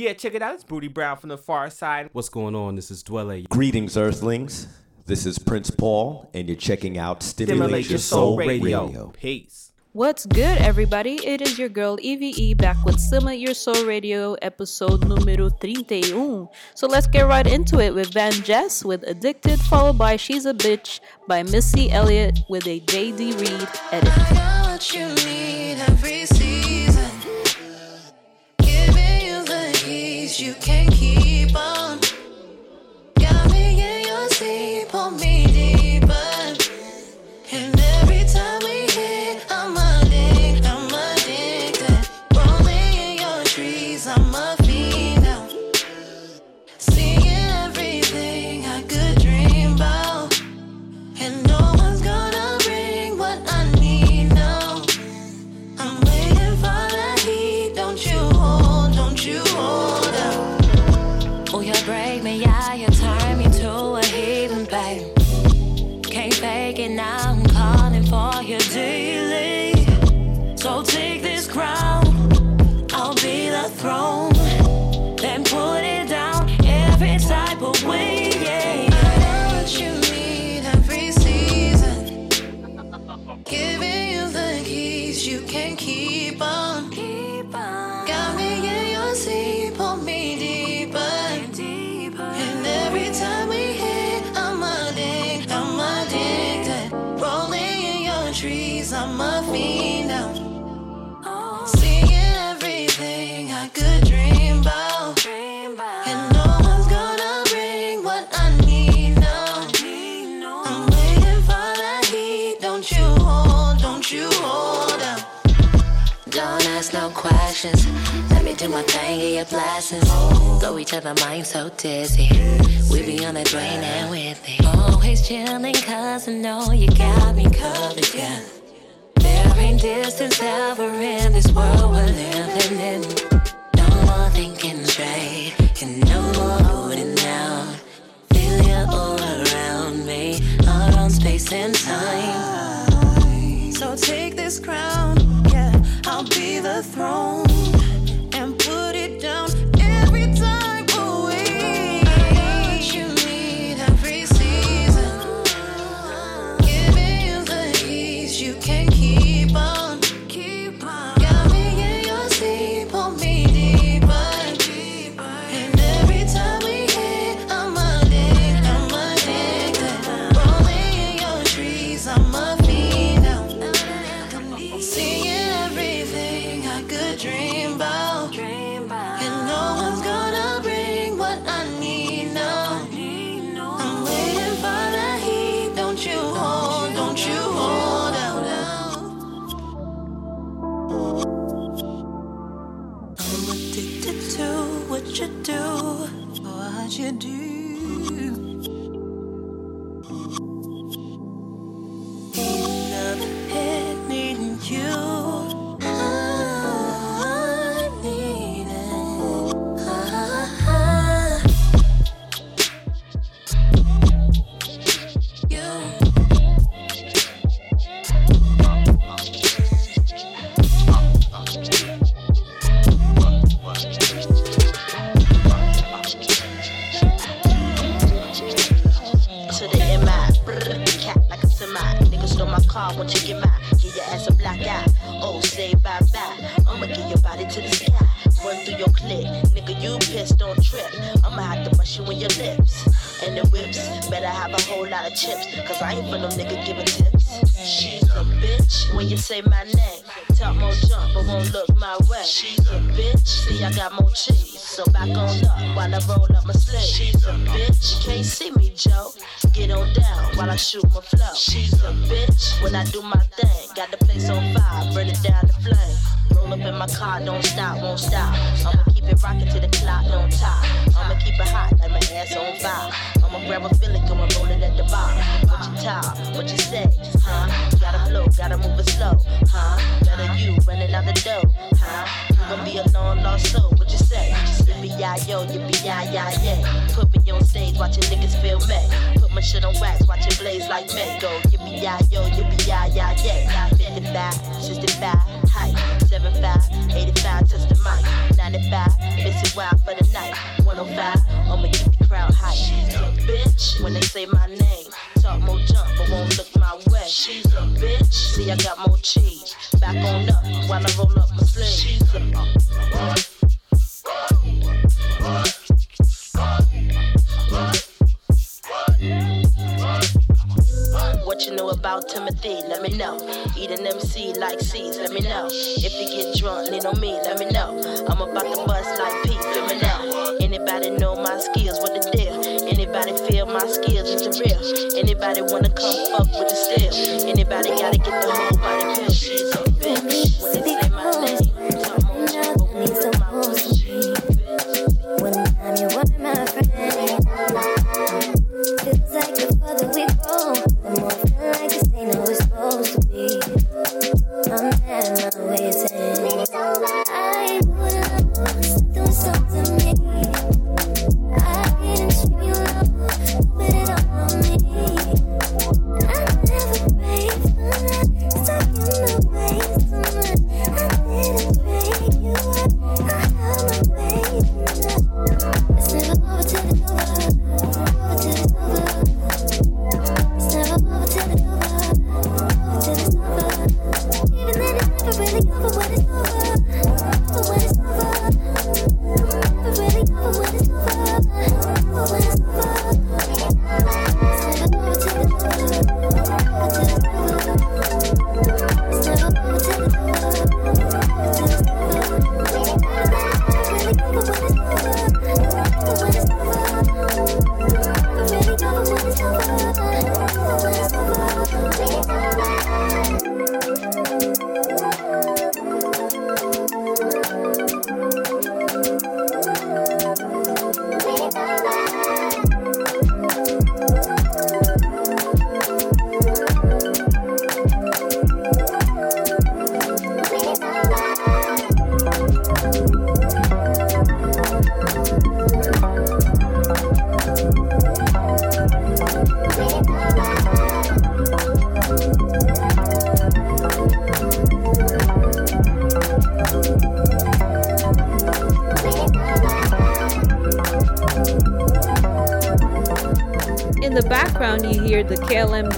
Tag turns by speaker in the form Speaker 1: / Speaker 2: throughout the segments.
Speaker 1: Yeah, check it out. It's Booty Brown from the Pharcyde.
Speaker 2: What's going on? This is Dwele.
Speaker 3: Greetings, Earthlings. This is Prince Paul, and you're checking out Stimulate,
Speaker 1: Stimulate
Speaker 3: Your
Speaker 1: your
Speaker 3: Soul,
Speaker 1: soul
Speaker 3: Radio.
Speaker 1: radio. Peace.
Speaker 4: What's good, everybody? It is your girl EVE back with Stimulate Your Soul Radio episode numero 31. So let's get right into it with Van Jess with Addicted, followed by She's a Bitch by Missy Elliott with a JD Reid edit.
Speaker 5: You can't keep on. Don't ask no questions. Let me do my thing, get your blessings. Blow each other mind so dizzy. We be on the drain and with me. Always chilling, cause I know you got me covered, yeah. There ain't distance ever in this world we're living in. No more thinking straight, and no more holding out. Feel your aura around me, around space and time. So take this crown, the throne.
Speaker 6: Stole my car, won't you get mine? Give your ass a black eye. Oh, say bye bye. I'ma give your body to the sky. Run through your clip. Nigga, you pissed, don't trip. I'ma have to bust you in your lips. And the whips, better have a whole lot of chips. Cause I ain't for no nigga giving tips. She's a bitch when you say my name. Talk more jump, but won't look my way. She's a bitch. See, I got more cheese. So back on up while I roll up my sleeve. She's a bitch. Can't see me, Joe. Get on down while I shoot my flow. She's a bitch. When I do my thing, got the place on fire, burn it down to flame. Roll up in my car, don't stop, won't stop. I'ma keep it rocking to the clock, don't top. I'ma keep it hot like my ass on fire. I'ma grab a feeling, gonna roll it at the bar. What you talk, what you say, huh? Gotta flow, gotta move it slow, huh? Better you running out the door, huh? You gon' be a long lost soul, what you say? Yippee-yi-yo, yippee-yi-yi-yay. Put me on stage, watch your niggas feel me. Put my shit on wax, watch it blaze like mango. Yippee-yi-yo, yippee-yi-yi-yay. 55, 65, height. 75, 85, touch the mic. 95, missing wild for the night. 105, I'ma keep the crowd high when they say my name. Talk more jump, but won't look my way. She's a bitch. See, I got more cheese. Back on up while I roll up my sleeves. She's a. What you know about Timothy? Let me know. Eat an MC like seeds, let me know. If you get drunk, lean on me, let me know. I'm about to bust like Pete, let me know. Anybody know my skills? What the deal? Anybody feel my skills is the real? Anybody wanna come fuck with the steel? Anybody gotta get the whole body pill? She's a bitch. When they my name, when it's my pussy.
Speaker 2: When I'm your one,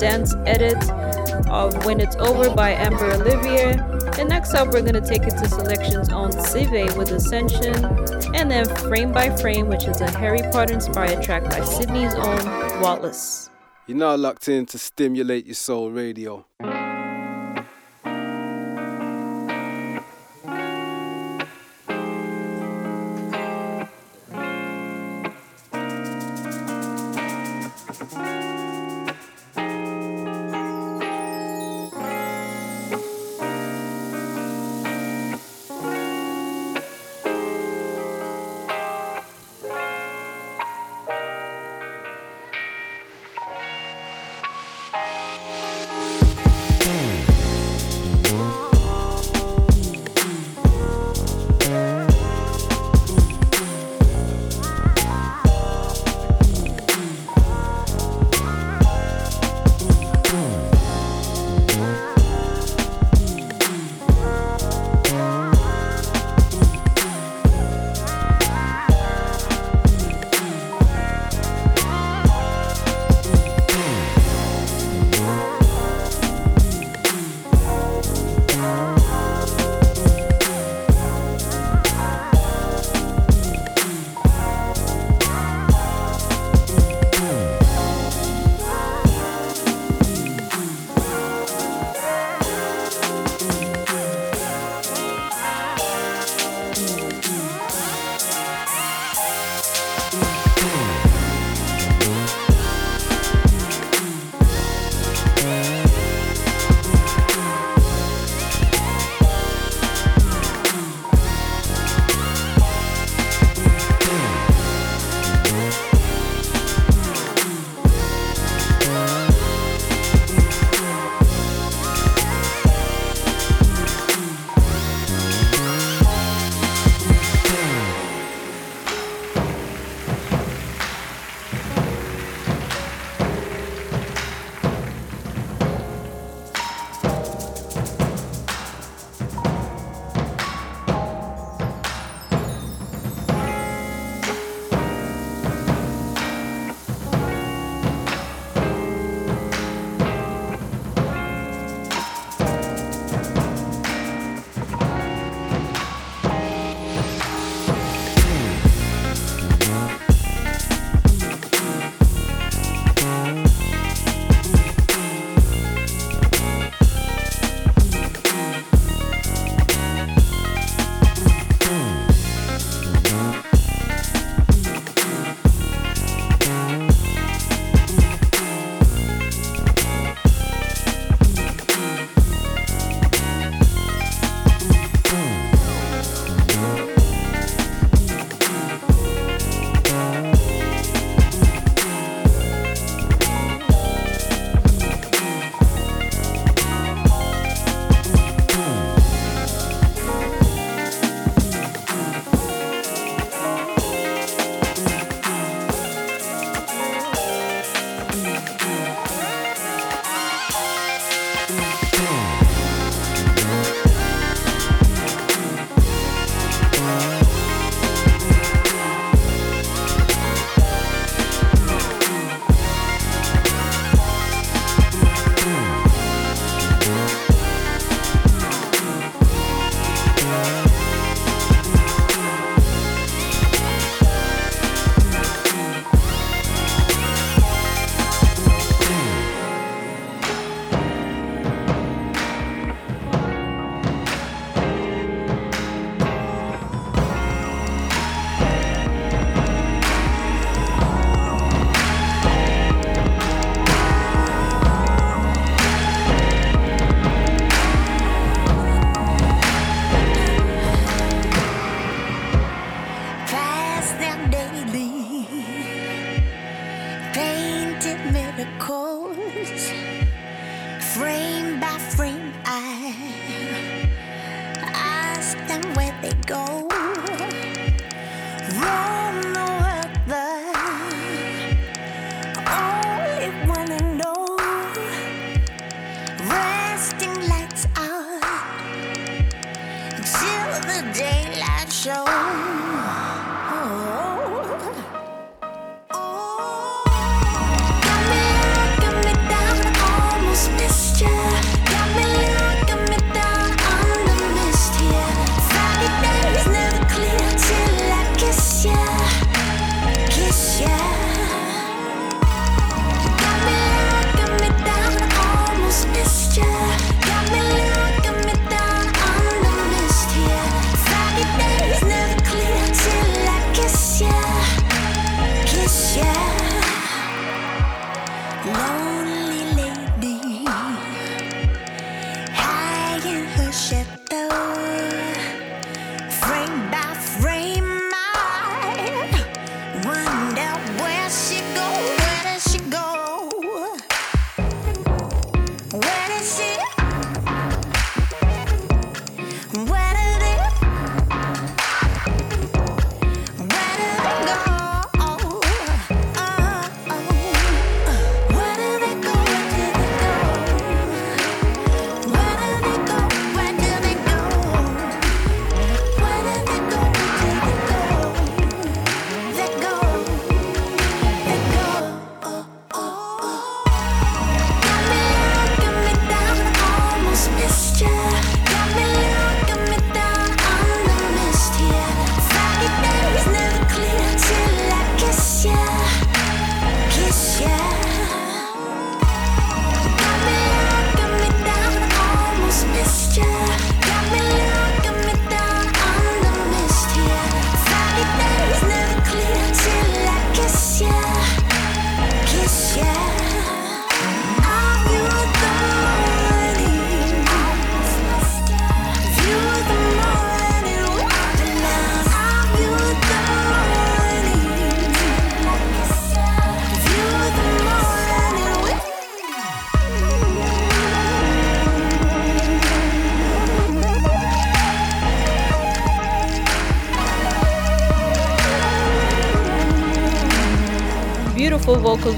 Speaker 4: dance edit of When It's Over by Amber Olivier. And next up, we're going to take it to selections on Cive with Ascension, and then Frame by Frame, which is a Harry Potter inspired track by Sydney's own Wallace.
Speaker 7: You're now locked in to stimulate your soul radio.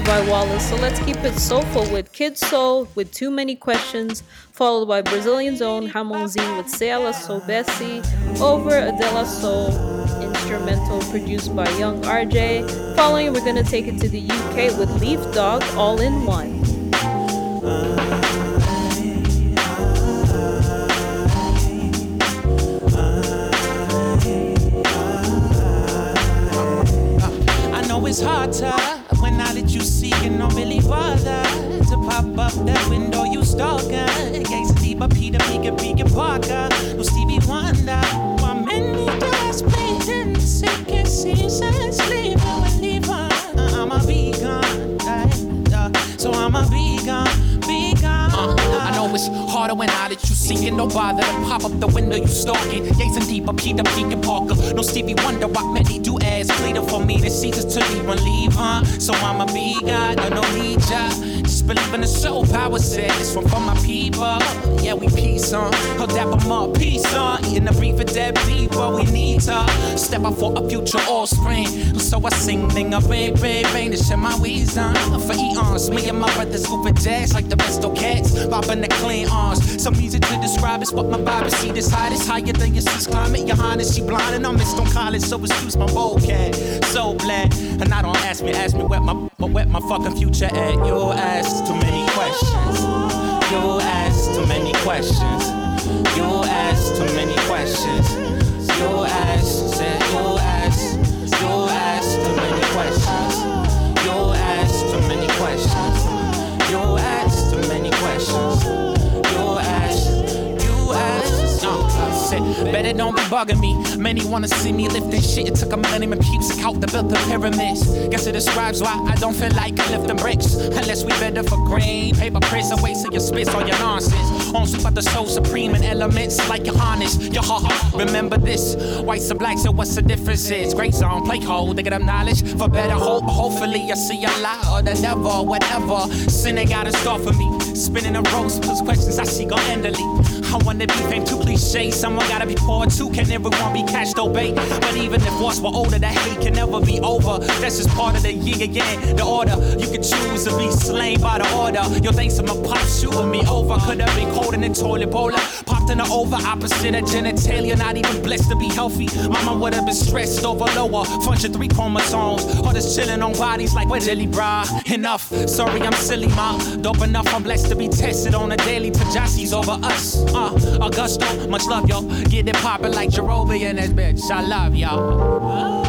Speaker 4: By Wallace. So let's keep it soulful with Kid Soul with Too Many Questions, followed by Brazilian's own Ramonzinho with Se Ela Soubesse, over a De La Soul instrumental produced by Young RJ. Following, we're gonna take it to the UK with Leaf Dog All in One.
Speaker 8: When you see
Speaker 9: it, no bother to pop up the window you stalking. Gazing deeper, Peter, Peter Parker. No Stevie Wonder, what many do as pleading for me to see just to leave and leave, huh? So I'm a big guy, I don't need ya. Believe in the soul power. This one for my people. Yeah, we peace on. I'll dap 'em up, peace on. Eating the reef of dead people, we need to step up for a future offspring. So I sing, ding a bang, bang to share my wisdom. For eons, me and my brothers for jazz like the best of cats. Bobbing the clean arms. Some easy to describe is what my vibe is. See this high, this higher than your seas climate. Your highness, she blind and I'm missed on college, so excuse my vocab. So black, and I don't ask me, ask me where my, where my fucking future at. You ask too many questions. You ask too many questions. You ask too many questions. You ask, said you ask, you ask too many questions. You ask too many questions. You ask too many questions. Said, better don't be bugging me. Many wanna see me lifting shit. It took a millennium peeps to count the built the pyramids. Guess it describes why I don't feel like lifting bricks. Unless we better for green. Paper press a waste of your spits or your nonsense. On super the soul supreme in elements like your harness. Your heart. Remember this. Whites and blacks, so what's the difference? Is great zone, play cold, they get them knowledge. For better hope, hopefully I see a lot or the never, whatever. Sin ain't got a start for me. Spinning a rose, cause questions I see go endlessly. I wanna be fame too cliche. Someone gotta be poor too. Can everyone be cashed obey? But even if wars were older, that hate can never be over. That's just part of the yin again. The order. You can choose to be slain by the order. Yo, thanks to my pop shooting me over. Could have been cold in the toilet bowl. Popped in the over opposite of genitalia. Not even blessed to be healthy. Mama would have been stressed over lower. Function three chromosomes. All this chilling on bodies like we're Lily Bra. Enough. Sorry, I'm silly, ma. Dope enough. I'm blessed to be tested on a daily. Tajassi's over us. Uh, Augusto, much love, y'all. Get it poppin' like Jerobi and this bitch. I love y'all.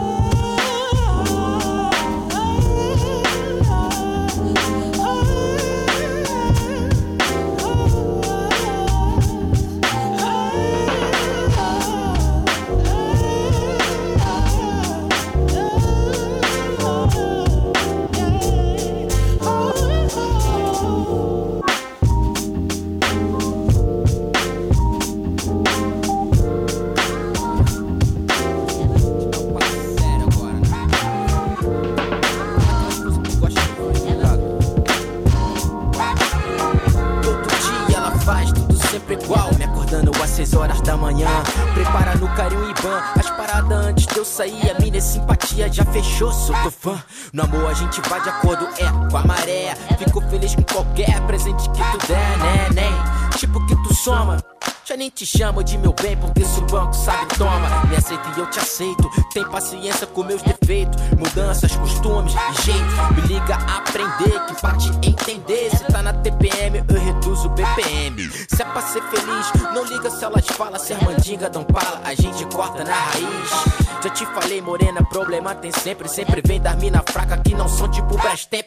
Speaker 10: Chamo de meu bem, porque se o banco sabe, toma. Me aceita e eu te aceito. Tem paciência com meus defeitos, mudanças, costumes e jeito. Me liga a aprender, que pra te entender. Se tá na TPM, eu reduzo o BPM. Se é pra ser feliz, não liga se elas falam. Se as mandingas dão pala, a gente corta na raiz. Já te falei, morena, problema tem sempre. Sempre vem das mina fraca que não são tipo Brastemp.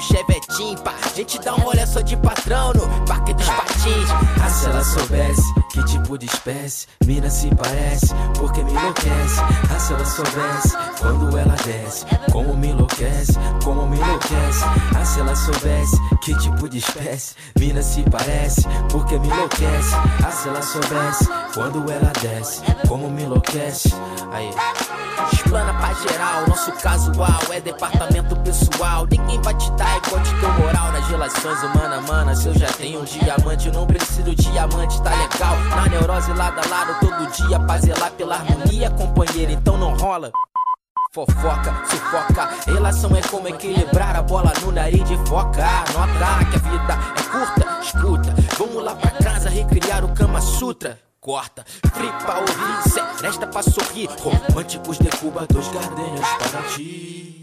Speaker 10: O chevetinho, pá. Gente dá um rolê só de patrão no parque dos patins. Ah, se ela soubesse que tipo de espécie mina se parece, porque me enlouquece. Ah, se ela soubesse quando ela desce, como me enlouquece, como me enlouquece. Ah, se ela soubesse que tipo de espécie mina se parece, porque me enlouquece. Ah, se ela soubesse quando ela desce, como me enlouquece. Aí. Explana pra geral, nosso casual é departamento pessoal. Ninguém vai te dar enquanto teu moral nas relações humanas, mana. Se eu já tenho um diamante, eu não preciso de diamante, tá legal. Na neurose lado a lado, todo dia pra zelar pela harmonia, companheiro, então não rola. Fofoca, sufoca, relação é como equilibrar a bola no nariz de foca. Nota que a vida é curta, escuta. Vamos lá pra casa recriar o Kama Sutra. Corta, free pra ouvir, seresta pra sorrir. Românticos de Cuba, dois gardenias para ti.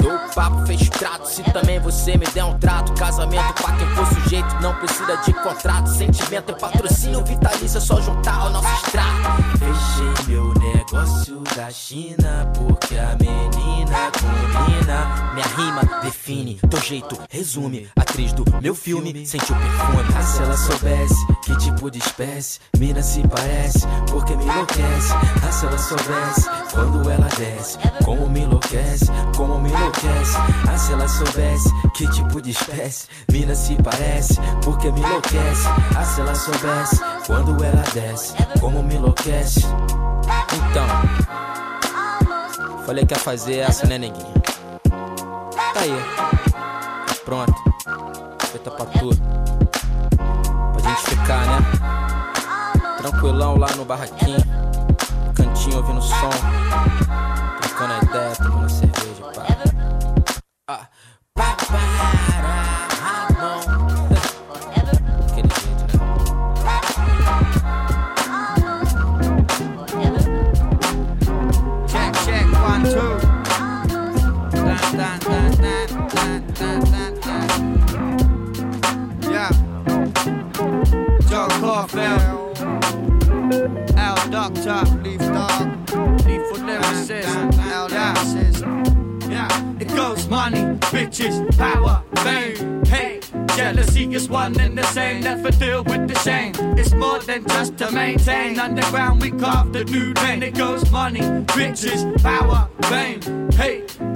Speaker 10: Dou papo, fez trato. Se também você me der um trato. Casamento pra quem for sujeito, não precisa de contrato. Sentimento é patrocínio vitalício, é só juntar o nosso extrato. Fechei meu negócio da China, porque a menina combina. Minha rima define, teu jeito resume. Atriz do meu filme, sente o perfume. Ah, se ela soubesse que tipo de espécie, mina se parece, porque me enlouquece. Ah, se ela soubesse quando ela desce, como me enlouquece, como me enlouquece. Ah, se ela soubesse que tipo de espécie, mina se parece, porque me enlouquece. Ah, se ela soubesse quando ela desce, como me enlouquece. Então, falei que ia fazer essa, né, neguinha? Tá aí, pronto, feita pra tu. Pra gente ficar, né? Tranquilão lá no barraquinho, cantinho ouvindo som, trocando a ideia, tomando cerveja, pá. Ah, pá,
Speaker 11: Is one and the same, never deal with the shame. It's more than just to maintain. Underground, we carved the new lane. It goes money, riches, power, fame.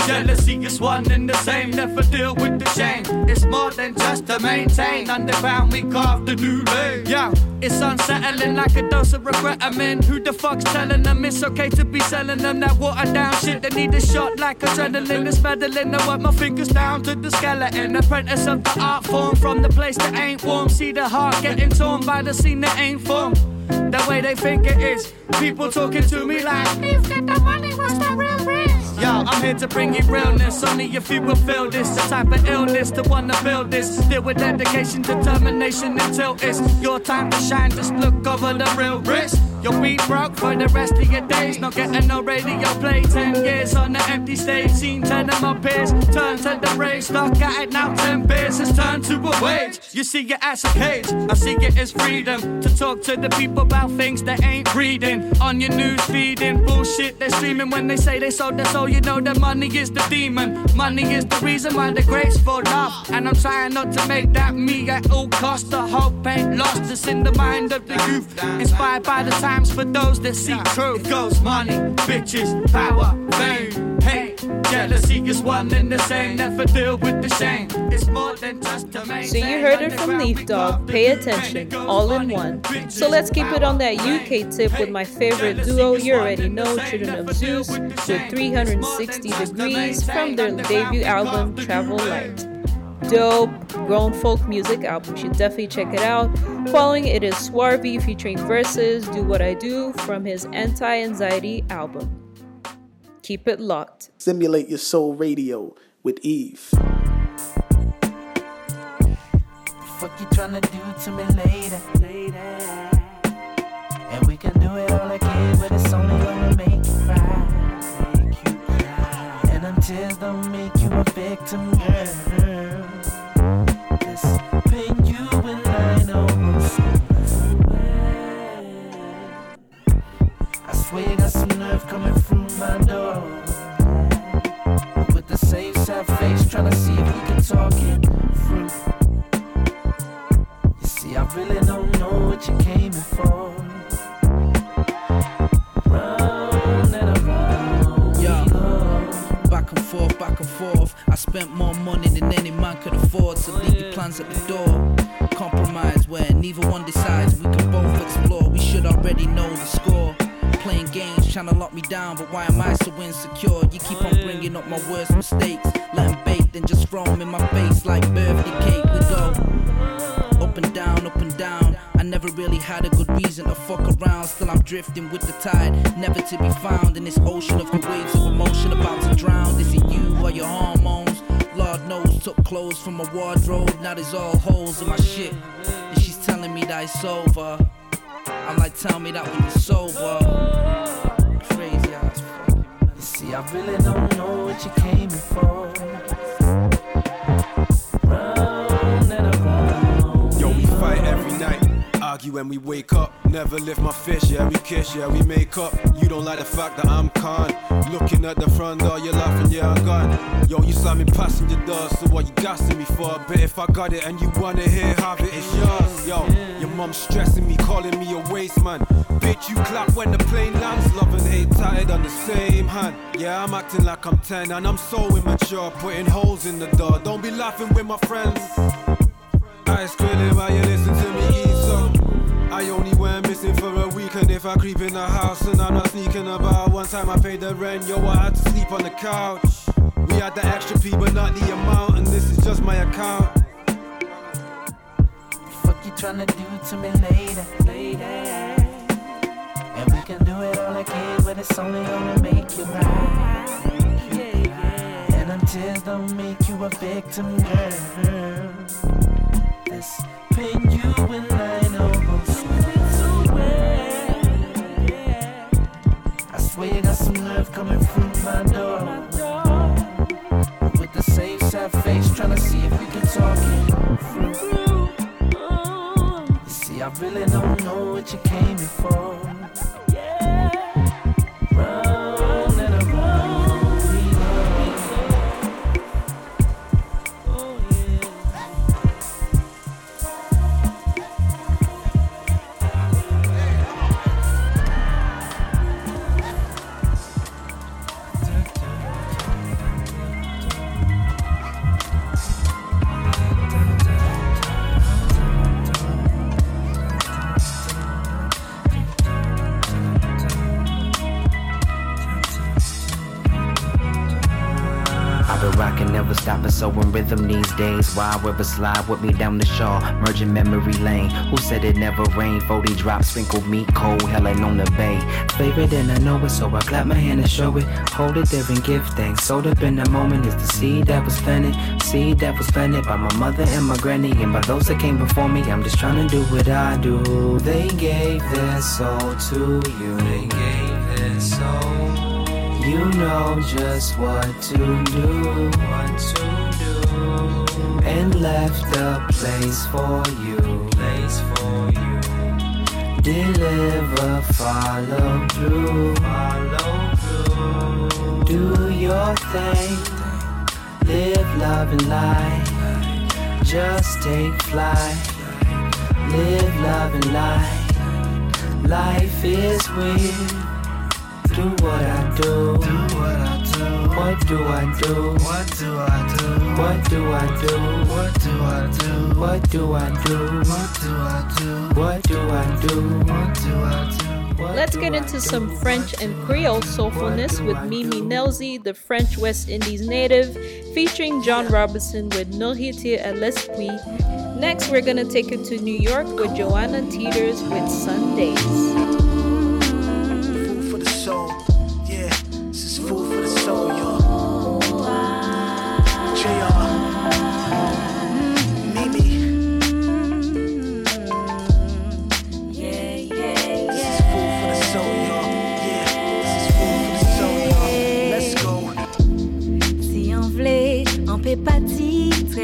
Speaker 11: Jealousy is one and the same, never deal with the shame. It's more than just to maintain. Underground, we carved the new lane. Yeah, it's unsettling like a dose of regret. I'm in. Who the fuck's telling them it's okay to be selling them that watered down shit? They need a shot like adrenaline. It's meddling. I work my fingers down to the skeleton. Apprentice of the art form from the place that ain't warm. See the heart getting torn by the scene that ain't formed. The way they think it is. People talking to me like, You've got the money, what's the real risk? Yo, I'm here to bring you realness. Only if you will feel this. The type of illness to wanna build this. Deal with dedication, determination until it's your time to shine. Just look over the real risk. You'll be broke for the rest of your days. Not getting no radio play. Ten years on the empty stage. Seen ten of my peers turn to the rage. Stuck at it now. Ten beers has turned to a wage. You see it as a cage. I see it as freedom to talk to the people about things they ain't reading. On your news feeding bullshit they're streaming when they say they sold their soul. You know that money is the demon. Money is the reason why the grace fall off. And I'm trying not to make that me at all cost. The hope ain't lost. It's in the mind of the youth. Inspired by the times for those that seek truth. It goes money, bitches, power, fame, hate. Jealousy is one and the same. Never deal with the shame. It's more than just to maintain.
Speaker 4: So you heard it from Leaf Dog, pay attention, all in one. So let's keep it on that UK tip with my favorite duo, you already know, Children of Zeus, with 360 Degrees from their debut album, Travel Light. Dope, grown folk music album, you should definitely check it out. Following it is Swarvy featuring Verses, Do What I Do from his Anti Anxiety album. Keep it locked.
Speaker 12: Stimulate Your Soul Radio with Eve.
Speaker 13: fuck you tryna do to me later? And we can do it all again, but it's only gonna make you cry. And them tears don't make you a victim, girl. Swear you got some nerve coming through my door. With the same sad face, tryna see if we can talk it through. You see, I really don't know what you came here for. Round and around go.
Speaker 14: Back and forth, back and forth. I spent more money than any man could afford, so leave your plans at the door. Compromise where neither one decides, we can both explore. We should already know the score. Playing games, trying to lock me down, but why am I so insecure? You keep on bringing up my worst mistakes, let 'em bait, then just throw 'em in my face like birthday cake. We go up and down, up and down. I never really had a good reason to fuck around. Still, I'm drifting with the tide, never to be found in this ocean of the waves of emotion about to drown. Is it you or your hormones? Lord knows, took clothes from my wardrobe. Now there's all holes in my shit. And she's telling me that it's over. I'm like, tell me that when you're sober. Crazy ass fucking.
Speaker 13: You see, I really don't know what you came for.
Speaker 7: Argue when we wake up. Never lift my fist, yeah, we kiss, yeah, we make up. You don't like the fact that I'm con. Looking at the front door, you're laughing, yeah, I'm gone. Yo, you saw me passing your door, so what you gassing me for? But if I got it and you wanna hear, have it, it's yours. Yo, your mom stressing me, calling me a waste man. Bitch, you clap when the plane lands. Love and hate tied on the same hand. Yeah, I'm acting like I'm 10 and I'm so immature, putting holes in the door. Don't be laughing with my friends. Ice grilling while you listen to me. I only went missing for a week, and if I creep in the house and I'm not sneaking about, one time I paid the rent, yo, I had to sleep on the couch. We had the extra P, but not the amount, and this is just my account.
Speaker 13: Fuck you tryna do to me later, later. And we can do it all again, but it's only gonna make you right. And them tears don't make you a victim, girl. This pain you and I swear you got some nerve coming through my door. With the same sad face, tryna see if we can talk it through. You see, I really don't know what you came here for.
Speaker 15: Never stopping, so in rhythm these days. Why river slide with me down the shore, merging memory lane. Who said it never rained? 40 drops, sprinkled me cold, hell ain't on the bay. Favorite and I know it, so I clap my hand and show it. Hold it there and give thanks. Sold up in the moment is the seed that was planted. Seed that was planted by my mother and my granny, and by those that came before me. I'm just trying to do what I do. They gave their soul to you. They gave their soul. You know just what to do, what to do, and left a place for you, place for you. Deliver, follow through, follow through. Do your thing, live, love, and life. Just take flight, live, love, and life. Life is weird. Do what I do. Do what I do. What do I do? What do I do? What do I do? What do I do? What do I do? What do I do? What do I do? What do I do?
Speaker 4: Let's get into some French and Creole soulfulness with Mimi Nelzy, the French West Indies native, featuring John Robinson with Nourriture à l'Esprit. Next, we're gonna take it to New York with Joanna Teters with Sundays.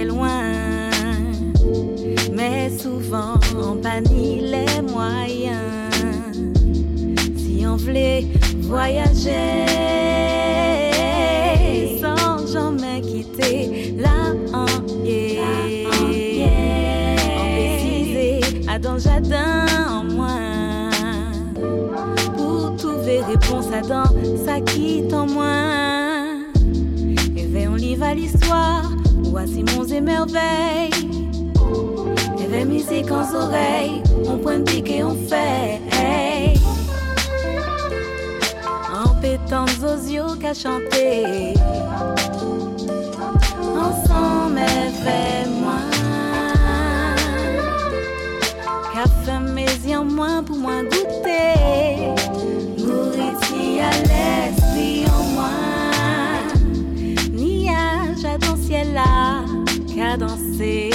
Speaker 16: Loin. Mais souvent, on bannit les moyens. Si on voulait voyager sans jamais quitter la hangue. On ciser à en moins. Pour trouver réponse à dans ça quitte en moins. Et on livre à l'histoire, voici mon. Et vers musique en oreilles, on pointe pique et on fait. En pétant aux yeux qu'à chanter. Ensemble, fais-moi. Fait mes yeux en moins pour moi goûter. Nourriture à l'esprit en moi. Qu'a dansé.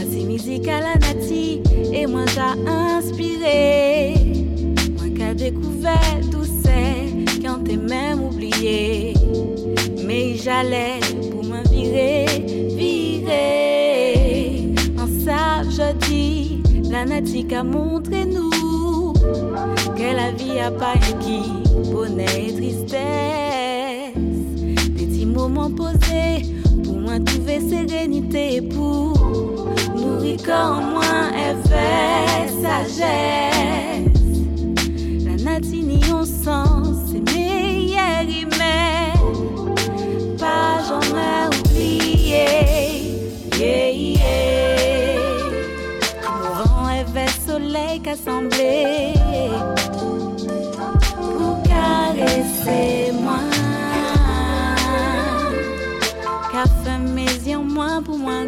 Speaker 16: Asi musique à la nati, et moi j'ai inspiré. Moi qu'a découvert tout c'est quand t'es même oublié. Mais j'allais pour me virer, virer. En ça, je dis, la natique a montré nous que la vie a pas qui, bonheur et tristesse. Des petits moments posés sérénité pour nourrir comme moi effet sagesse. La natine y on sens, c'est meilleur mais pas jamais oublié. Yeah, yeah. Effet soleil qu'assemblé pour caresser yeux en moins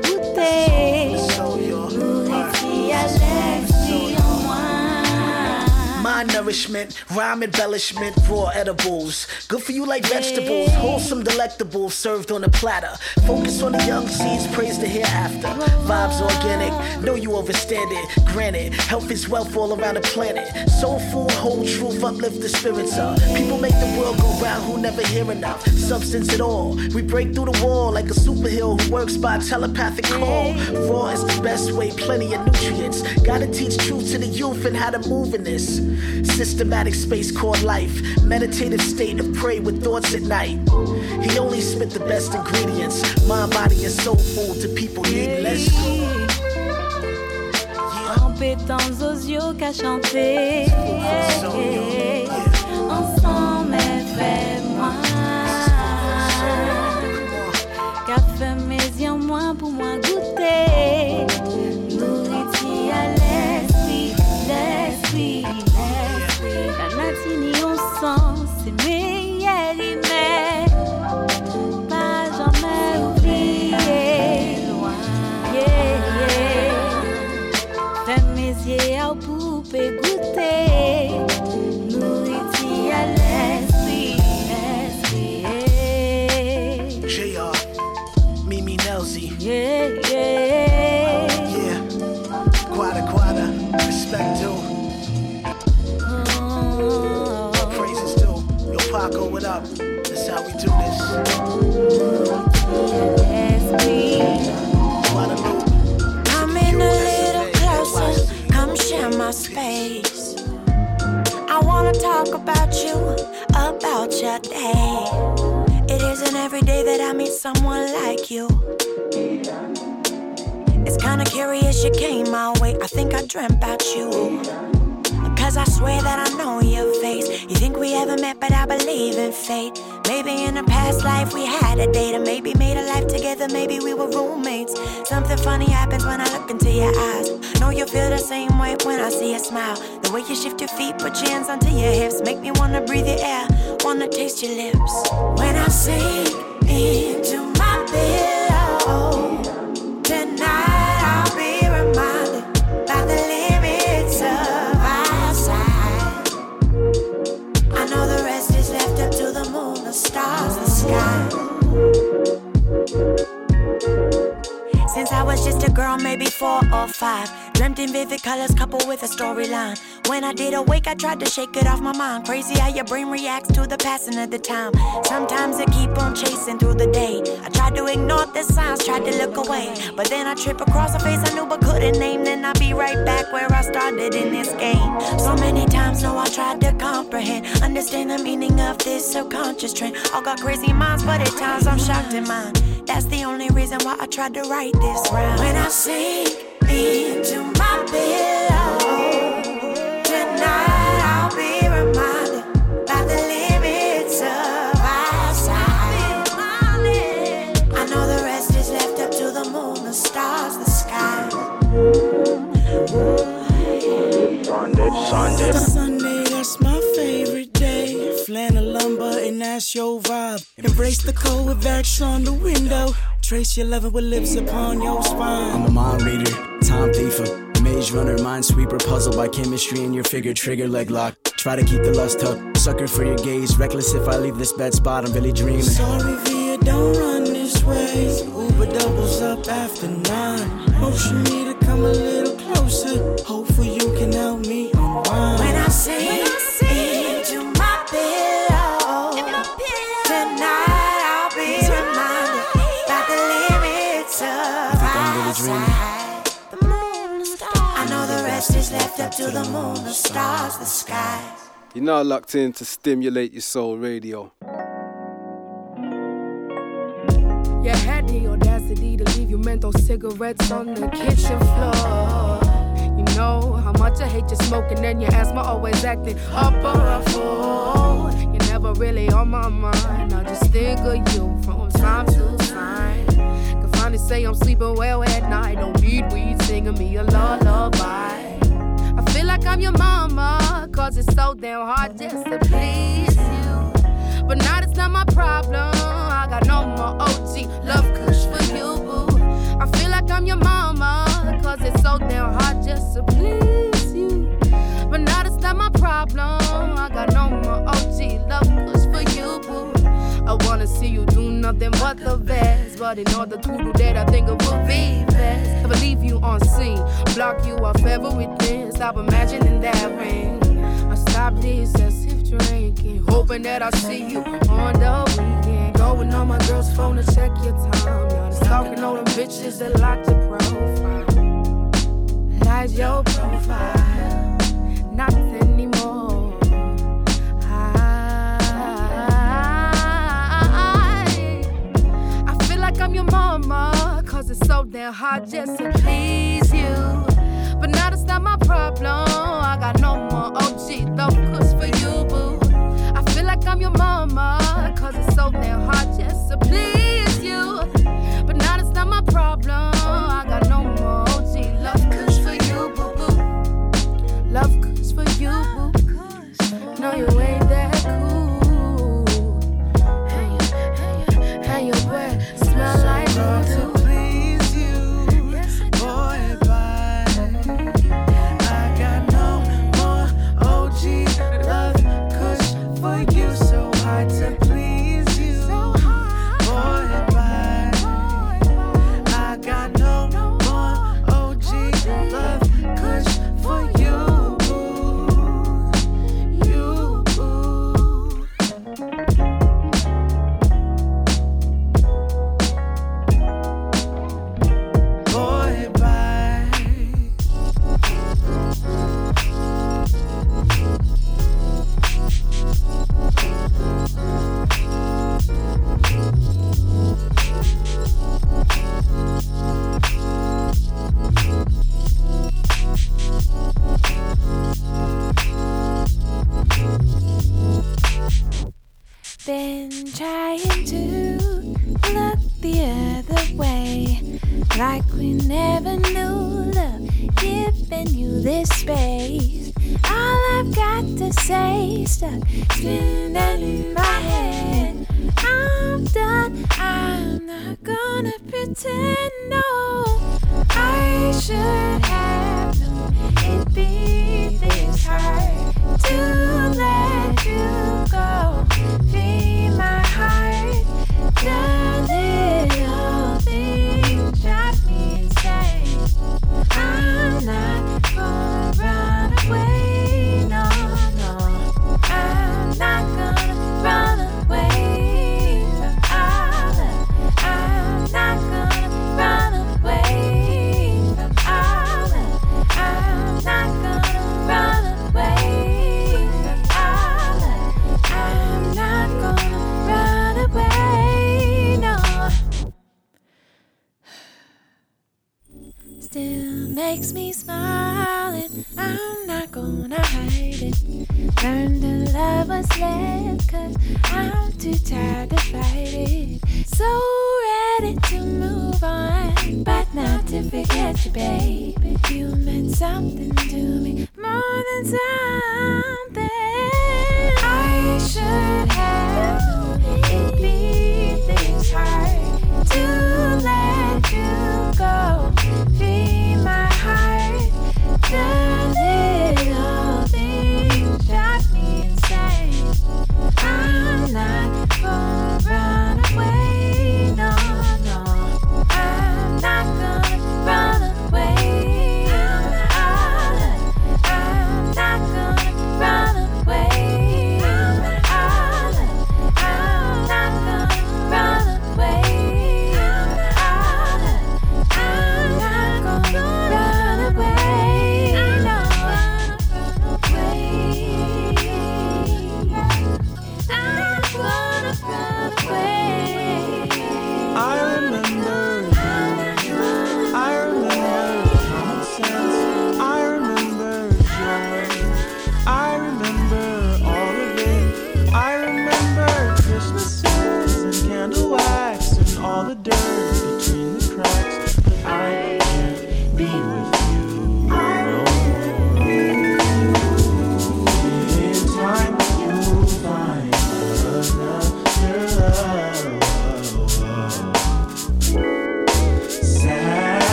Speaker 17: Nourishment, rhyme embellishment, raw edibles. Good for you like vegetables, wholesome delectables served on a platter. Focus on the young seeds, praise the hereafter. Vibes organic, know you overstand it. Granted, health is wealth all around the planet. Soul food, whole truth, uplift the spirits up. People make the world go round who never hear enough. Substance at all. We break through the wall like a superhero who works by telepathic call. Raw is the best way, plenty of nutrients. Gotta teach truth to the youth and how to move in this systematic space called life. Meditative state of pray with thoughts at night. He only spit the best ingredients. Mind, body, and soul food to people need less.
Speaker 16: Compétence aux yeux qu'à chanter. Ensemble,
Speaker 18: day. It isn't every day that I meet someone like you. It's kinda curious you came my way. I think I dreamt about you. Cause I swear that I know your face. You think we ever met, but I believe in fate. Maybe in a past life we had a date, or maybe made a life together, maybe we were roommates. Something funny happens when I look into your eyes. Know you feel the same way when I see a smile. The way you shift your feet, put your hands onto your hips, make me wanna breathe your air, wanna taste your lips. When I sink into Since I was just a girl, maybe four or five. Dreamt in vivid colors, coupled with a storyline. When I did awake, I tried to shake it off my mind. Crazy how your brain reacts to the passing of the time. Sometimes it keep on chasing through the day. I tried to ignore the signs, tried to look away. But then I trip across a face I knew but couldn't name. Then I'll be right back where I started in this game. So many times, no, I tried to comprehend. Understand the meaning of this subconscious trend. All got crazy minds, but at times I'm shocked in mine. That's the only reason why I tried to write this rhyme. When I sink into my pillow tonight, I'll be reminded by the limits of our. I know the rest is left up to the moon, the stars, the sky.
Speaker 19: Sunday, Sunday, that's your vibe. Embrace the cold with Vax on the window. Trace your loving with lips upon your spine.
Speaker 20: I'm a mind reader, time thiefer.
Speaker 19: maze runner, mind sweeper, puzzled by chemistry in your figure, trigger leg lock. Try to keep the lust tucked, sucker for your gaze. Reckless if I leave this bed spot, I'm really dreaming. Sorry, Via, don't run this way. Uber doubles up after nine. Motion me
Speaker 7: You're now locked in to stimulate your soul radio.
Speaker 20: You had the audacity to leave your menthol cigarettes on the kitchen floor. You know how much I hate you smoking, and your asthma always acting up or a fool. You're never really on my mind. I just think of you from time to time. Can finally say I'm sleeping well at night. Don't need weed singing me a lullaby. I feel like I'm your mama, cause it's so damn hard just to please you. But now it's not my problem. I got no more OG love kush for you, boo. I feel like I'm your mama, cause it's so damn hard just to please you. But now it's not my problem. I got no more OG love kush for you, boo. I wanna see you do nothing but the best. But in order to do that, I think it would be best. I leave you on scene, block you off everything. Stop imagining that ring. Stop this excessive drinking, hoping that I see you on the weekend. Going on my girl's phone to check your time. Stalking all them bitches that locked your profile. Hide your profile, not anymore. I, I feel like I'm your mama, cause it's so damn hard just to please you. But now that's not my problem. I got no more OG kush for you, boo. I feel like I'm your mama,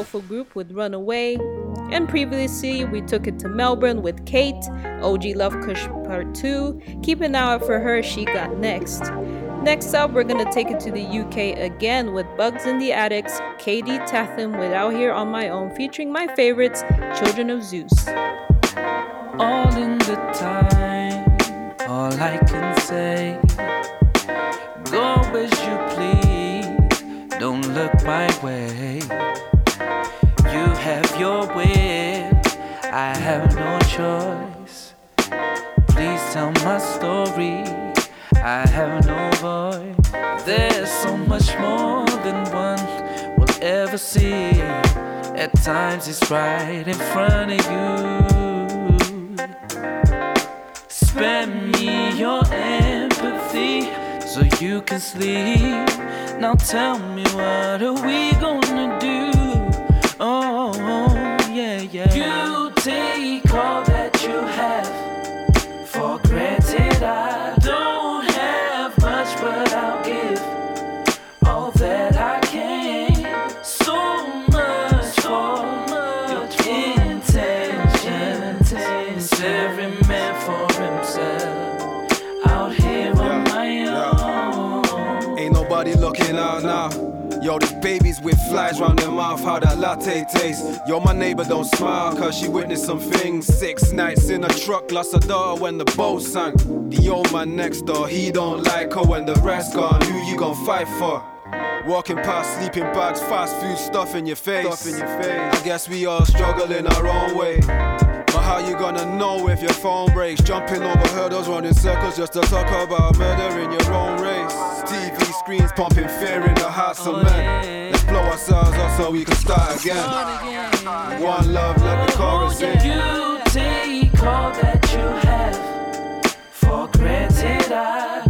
Speaker 4: soulful group with Runaway. And previously, we took it to Melbourne with Kate, OG Love Kush Part 2. Keep an eye out for her, she got next. Next up, we're gonna take it to the UK again with Bugz in the Attics, Kaidi Tatham with Out Here on My Own, featuring my favorites, Children of Zeus.
Speaker 13: all in the time. All I can say, go as you please, don't look my way. Have your will, I have no choice. Please tell my story, I have no voice. There's so much more than one will ever see. At times it's right in front of you. Spend me your empathy so you can sleep. Now tell me what are we gonna do? Oh, oh, oh, yeah, yeah. You take
Speaker 21: Yo, these babies with flies round their mouth, how that latte tastes. Yo, my neighbor don't smile, cause she witnessed some things. Six nights in a truck, lost her daughter when the boat sank. The old man next door, he don't like her when the rest gone. Who you gon' fight for? Walking past sleeping bags, fast food stuff in your face. Stuff in your face. I guess we all struggle in our own way. But how you gonna know if your phone breaks? Jumping over hurdles, running circles just to talk about murder in your own race. TV screens pumping fear in the hearts of men. Let's blow ourselves up so we can start again. One love, let the chorus in.
Speaker 13: You take all that you have for granted. I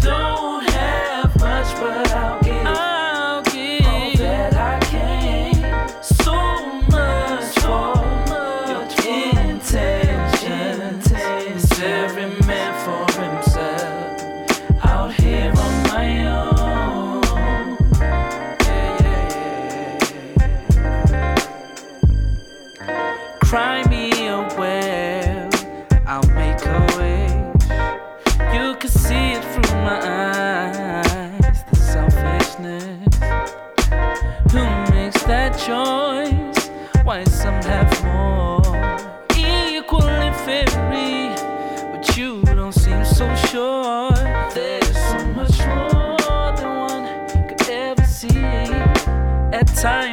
Speaker 13: At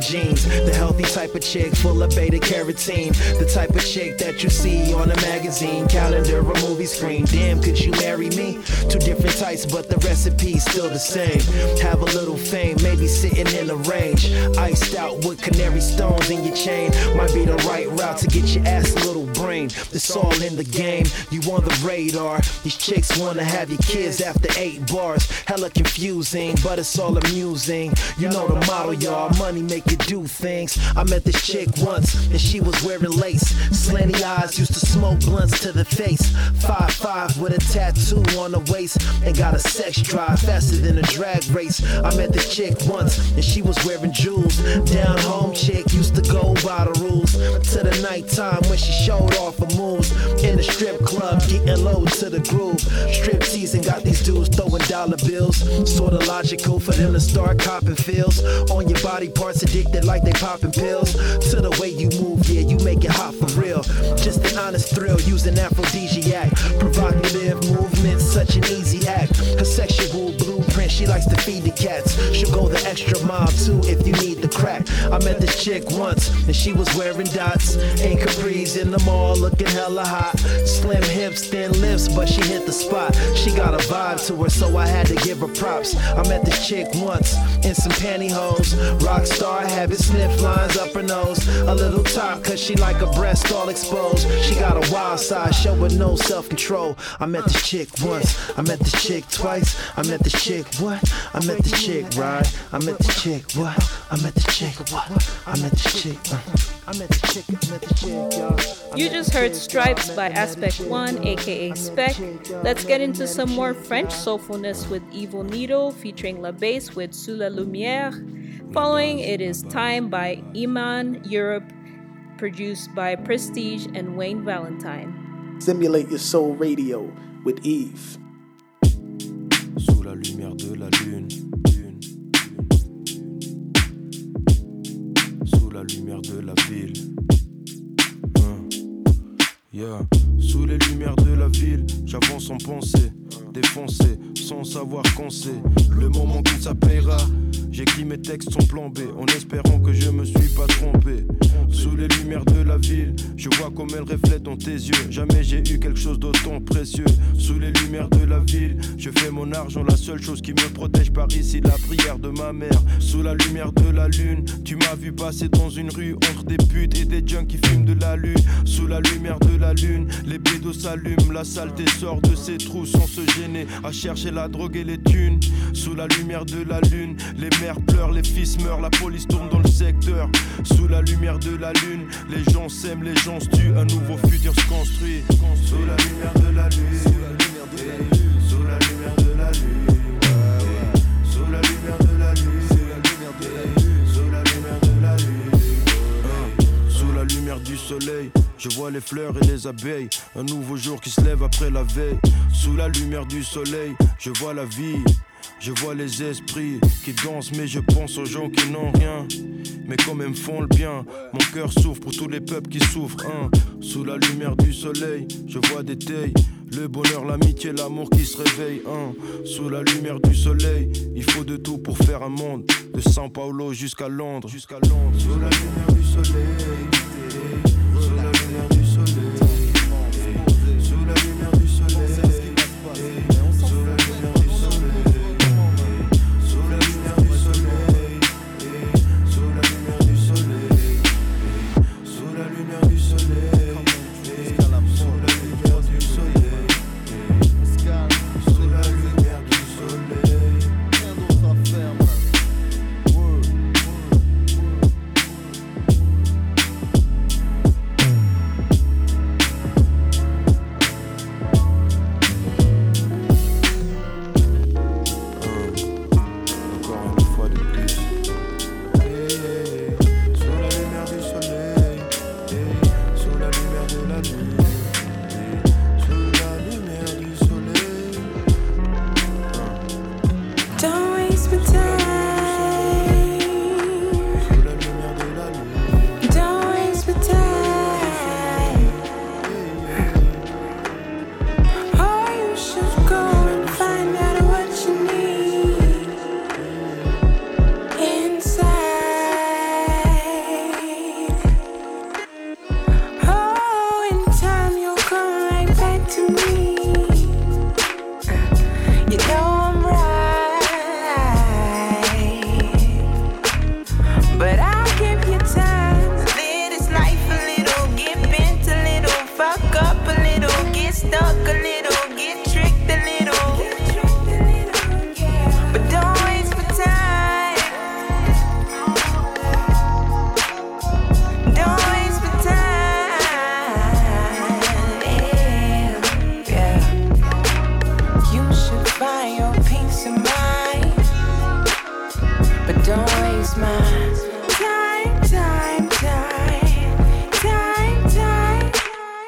Speaker 22: jeans. The healthy type of chick, full of beta carotene. The type of chick that you see on a magazine, calendar, or movie screen. Damn, could you marry me? Two different types, but the recipe's still the same. Have a little fame, maybe sitting in a range. Iced out with canary stones in your chain. Might be the the right route to get your ass a little brain. It's all in the game. You on the radar. These chicks wanna have your kids after eight bars. Hella confusing, but it's all amusing. You know the model, y'all. Money make you do things. I met this chick once, and she was wearing lace. Slanty eyes, used to smoke blunts to the face. Five five with a tattoo on the waist, and got a sex drive faster than a drag race. I met this chick once, and she was wearing jewels. Down home chick used to go by the rules. To the nighttime when she showed off her moves. In the strip club, getting low to the groove. Strip teasing got these dudes throwing dollar bills. Sorta logical for them to start copping feels. On your body parts addicted like they popping pills. To the way you move, yeah, you make it hot for real. Just an honest thrill using aphrodisiac. Provocative movement, such an easy act. Her sexual likes to feed the cats. She'll go the extra mile too if you need the crack. I met this chick once, and she was wearing dots. Ain't capris in the mall, looking hella hot. Slim hips, thin lips, but she hit the spot. She got a vibe to her, so I had to give her props. I met this chick once in some pantyhose. Rockstar habit, sniff lines up her nose. A little top, cause she like a breast all exposed. She got a wild side, show with no self control. I met this chick once, I met this chick twice. I met this chick, what? I met this chick, right? I met this chick, what? I met this chick, what? I met this chick, uh. I met this chick, I met this chick, y'all.
Speaker 4: You just heard Stripes by Aspect One, aka Spec. Let's get into some more French soulfulness with Evil Needle featuring La Bass with Sous la Lumière. Following it is Time by Iman Europe, produced by Prestige and Wayne Valentine.
Speaker 12: Stimulate your soul radio with Eve.
Speaker 21: Sous la lumière lune. Sous la lumière de la ville. Hein. Yeah. Sous les lumières de la ville, j'avance en pensée, défoncé, sans savoir qu'on sait. Le moment qui s'appellera, j'écris mes textes sans plan B, en espérant que je me suis pas trompé. Sous les lumières de la ville, je vois comme elle reflète dans tes yeux. Jamais j'ai eu quelque chose d'autant précieux. Sous les lumières de la ville, je fais mon argent, la seule chose qui me protège par ici, la prière de ma mère. Sous la lumière de la lune, tu m'as vu passer dans une rue entre des putes et des junk qui fument de la lune. Sous la lumière de la lune, les bédos s'allument, la saleté sort de ses trous sans se gêner à chercher la drogue et les thunes. Sous la lumière de la lune, les mères pleurent, les fils meurent, la police tourne dans le secteur. Sous la lumière de la lune, les gens s'aiment, les gens se tuent, un nouveau futur se construit. Sous la lumière de la lune, sous la lumière de la lune, sous la lumière de la lune, sous la lumière de la lune, sous la lumière de la lune, sous la lumière du soleil. Je vois les fleurs et les abeilles, un nouveau jour qui se lève après la veille. Sous la lumière du soleil, je vois la vie. Je vois les esprits qui dansent, mais je pense aux gens qui n'ont rien. Mais quand même font le bien. Mon cœur souffre pour tous les peuples qui souffrent. hein. Sous la lumière du soleil, je vois des tailles. Le bonheur, l'amitié, l'amour qui se réveille. hein. Sous la lumière du soleil, il faut de tout pour faire un monde. De São Paulo jusqu'à Londres. Jusqu'à Londres. Sous la lumière du soleil.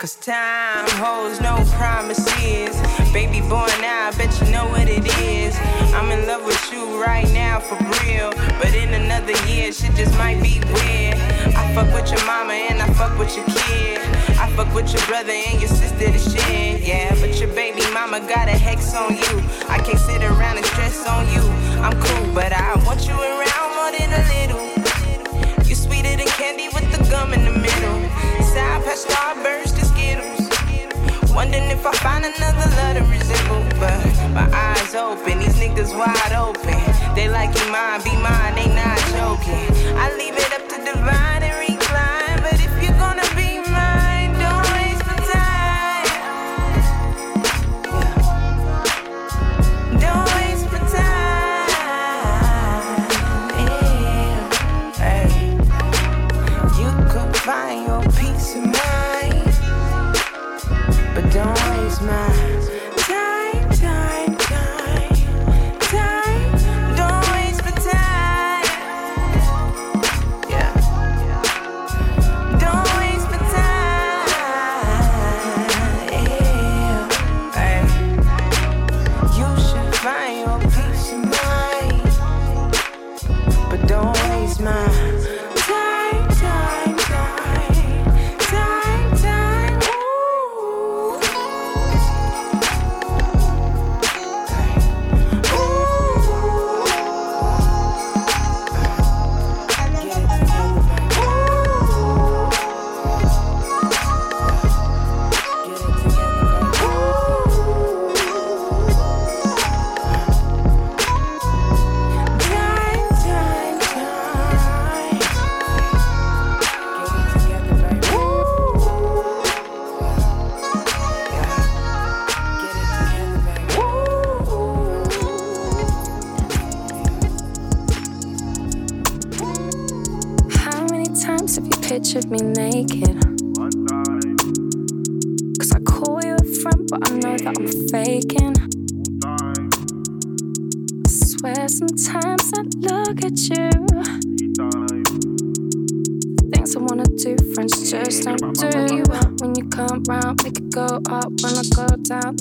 Speaker 21: Cause
Speaker 18: time holds no promises. Baby born now, I bet you know what it is. I'm in love with you right now for real. But in another year, shit just might be weird. I fuck with your mama and I fuck with your kid. I fuck with your brother and your sister to shit. Yeah, but your baby mama got a hex on you. I can't sit around and stress on you. I'm cool, but I want you around more than a little. You sweeter than candy with the gum in the middle. Side past starburst Wondering if I find another love to resemble. But my eyes open, these niggas wide open. They like you mine, be mine, they not joking. I leave it up to divine.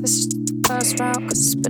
Speaker 23: this first route, cause it's been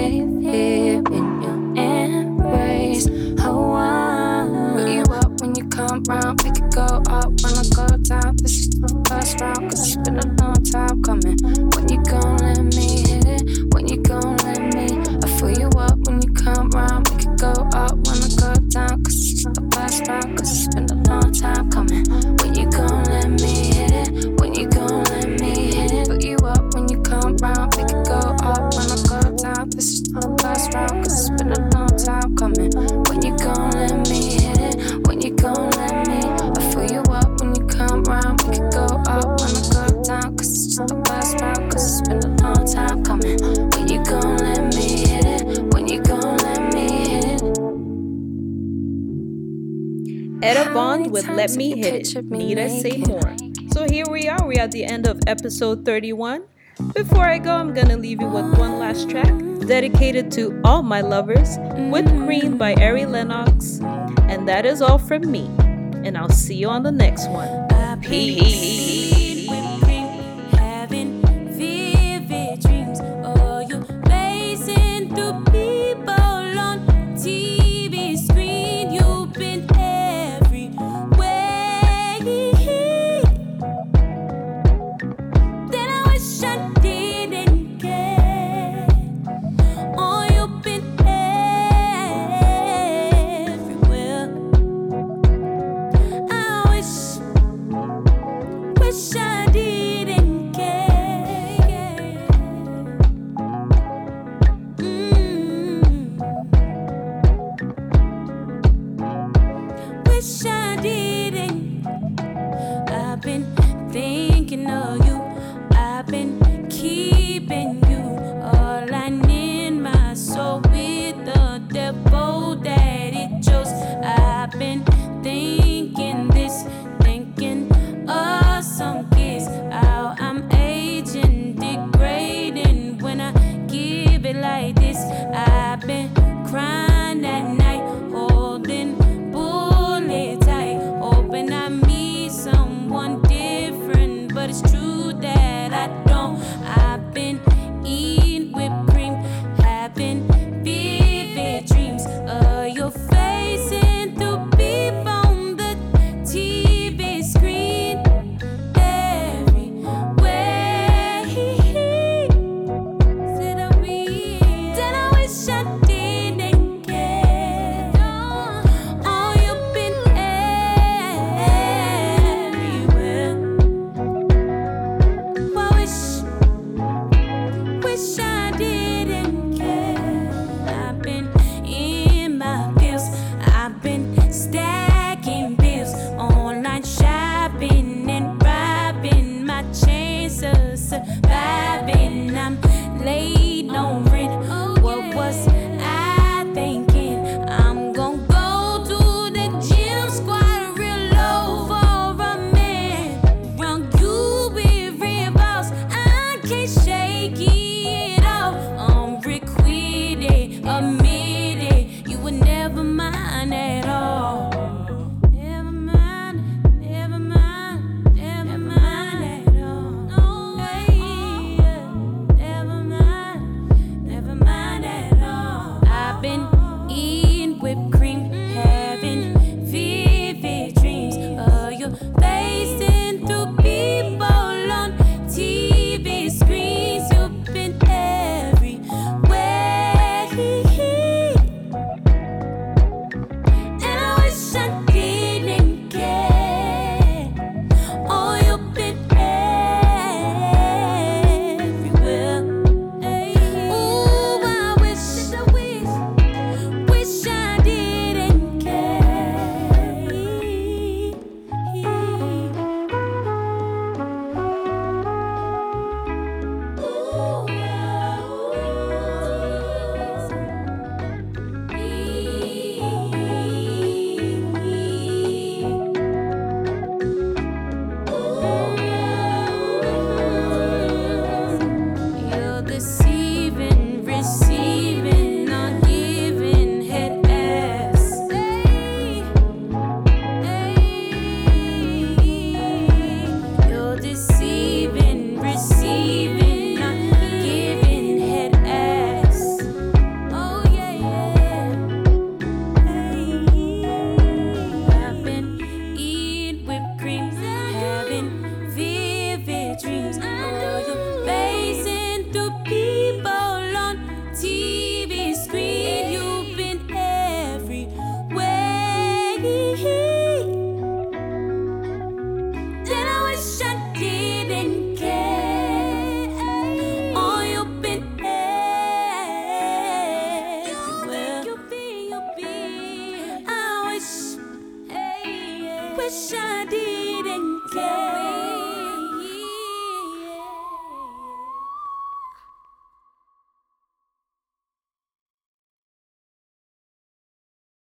Speaker 23: safe here in your embrace. Oh, wow. Put you up when you come round. We could go up when I go down. This is the first round, cause it's been a long time. Let Me Hit It,
Speaker 4: Nita more? So here we are, we're at the end of episode 31. Before I go, I'm gonna leave you with one last track dedicated to all my lovers with Cream by Ari Lennox. And that is all from me. And I'll see you on the next one.
Speaker 24: Peace.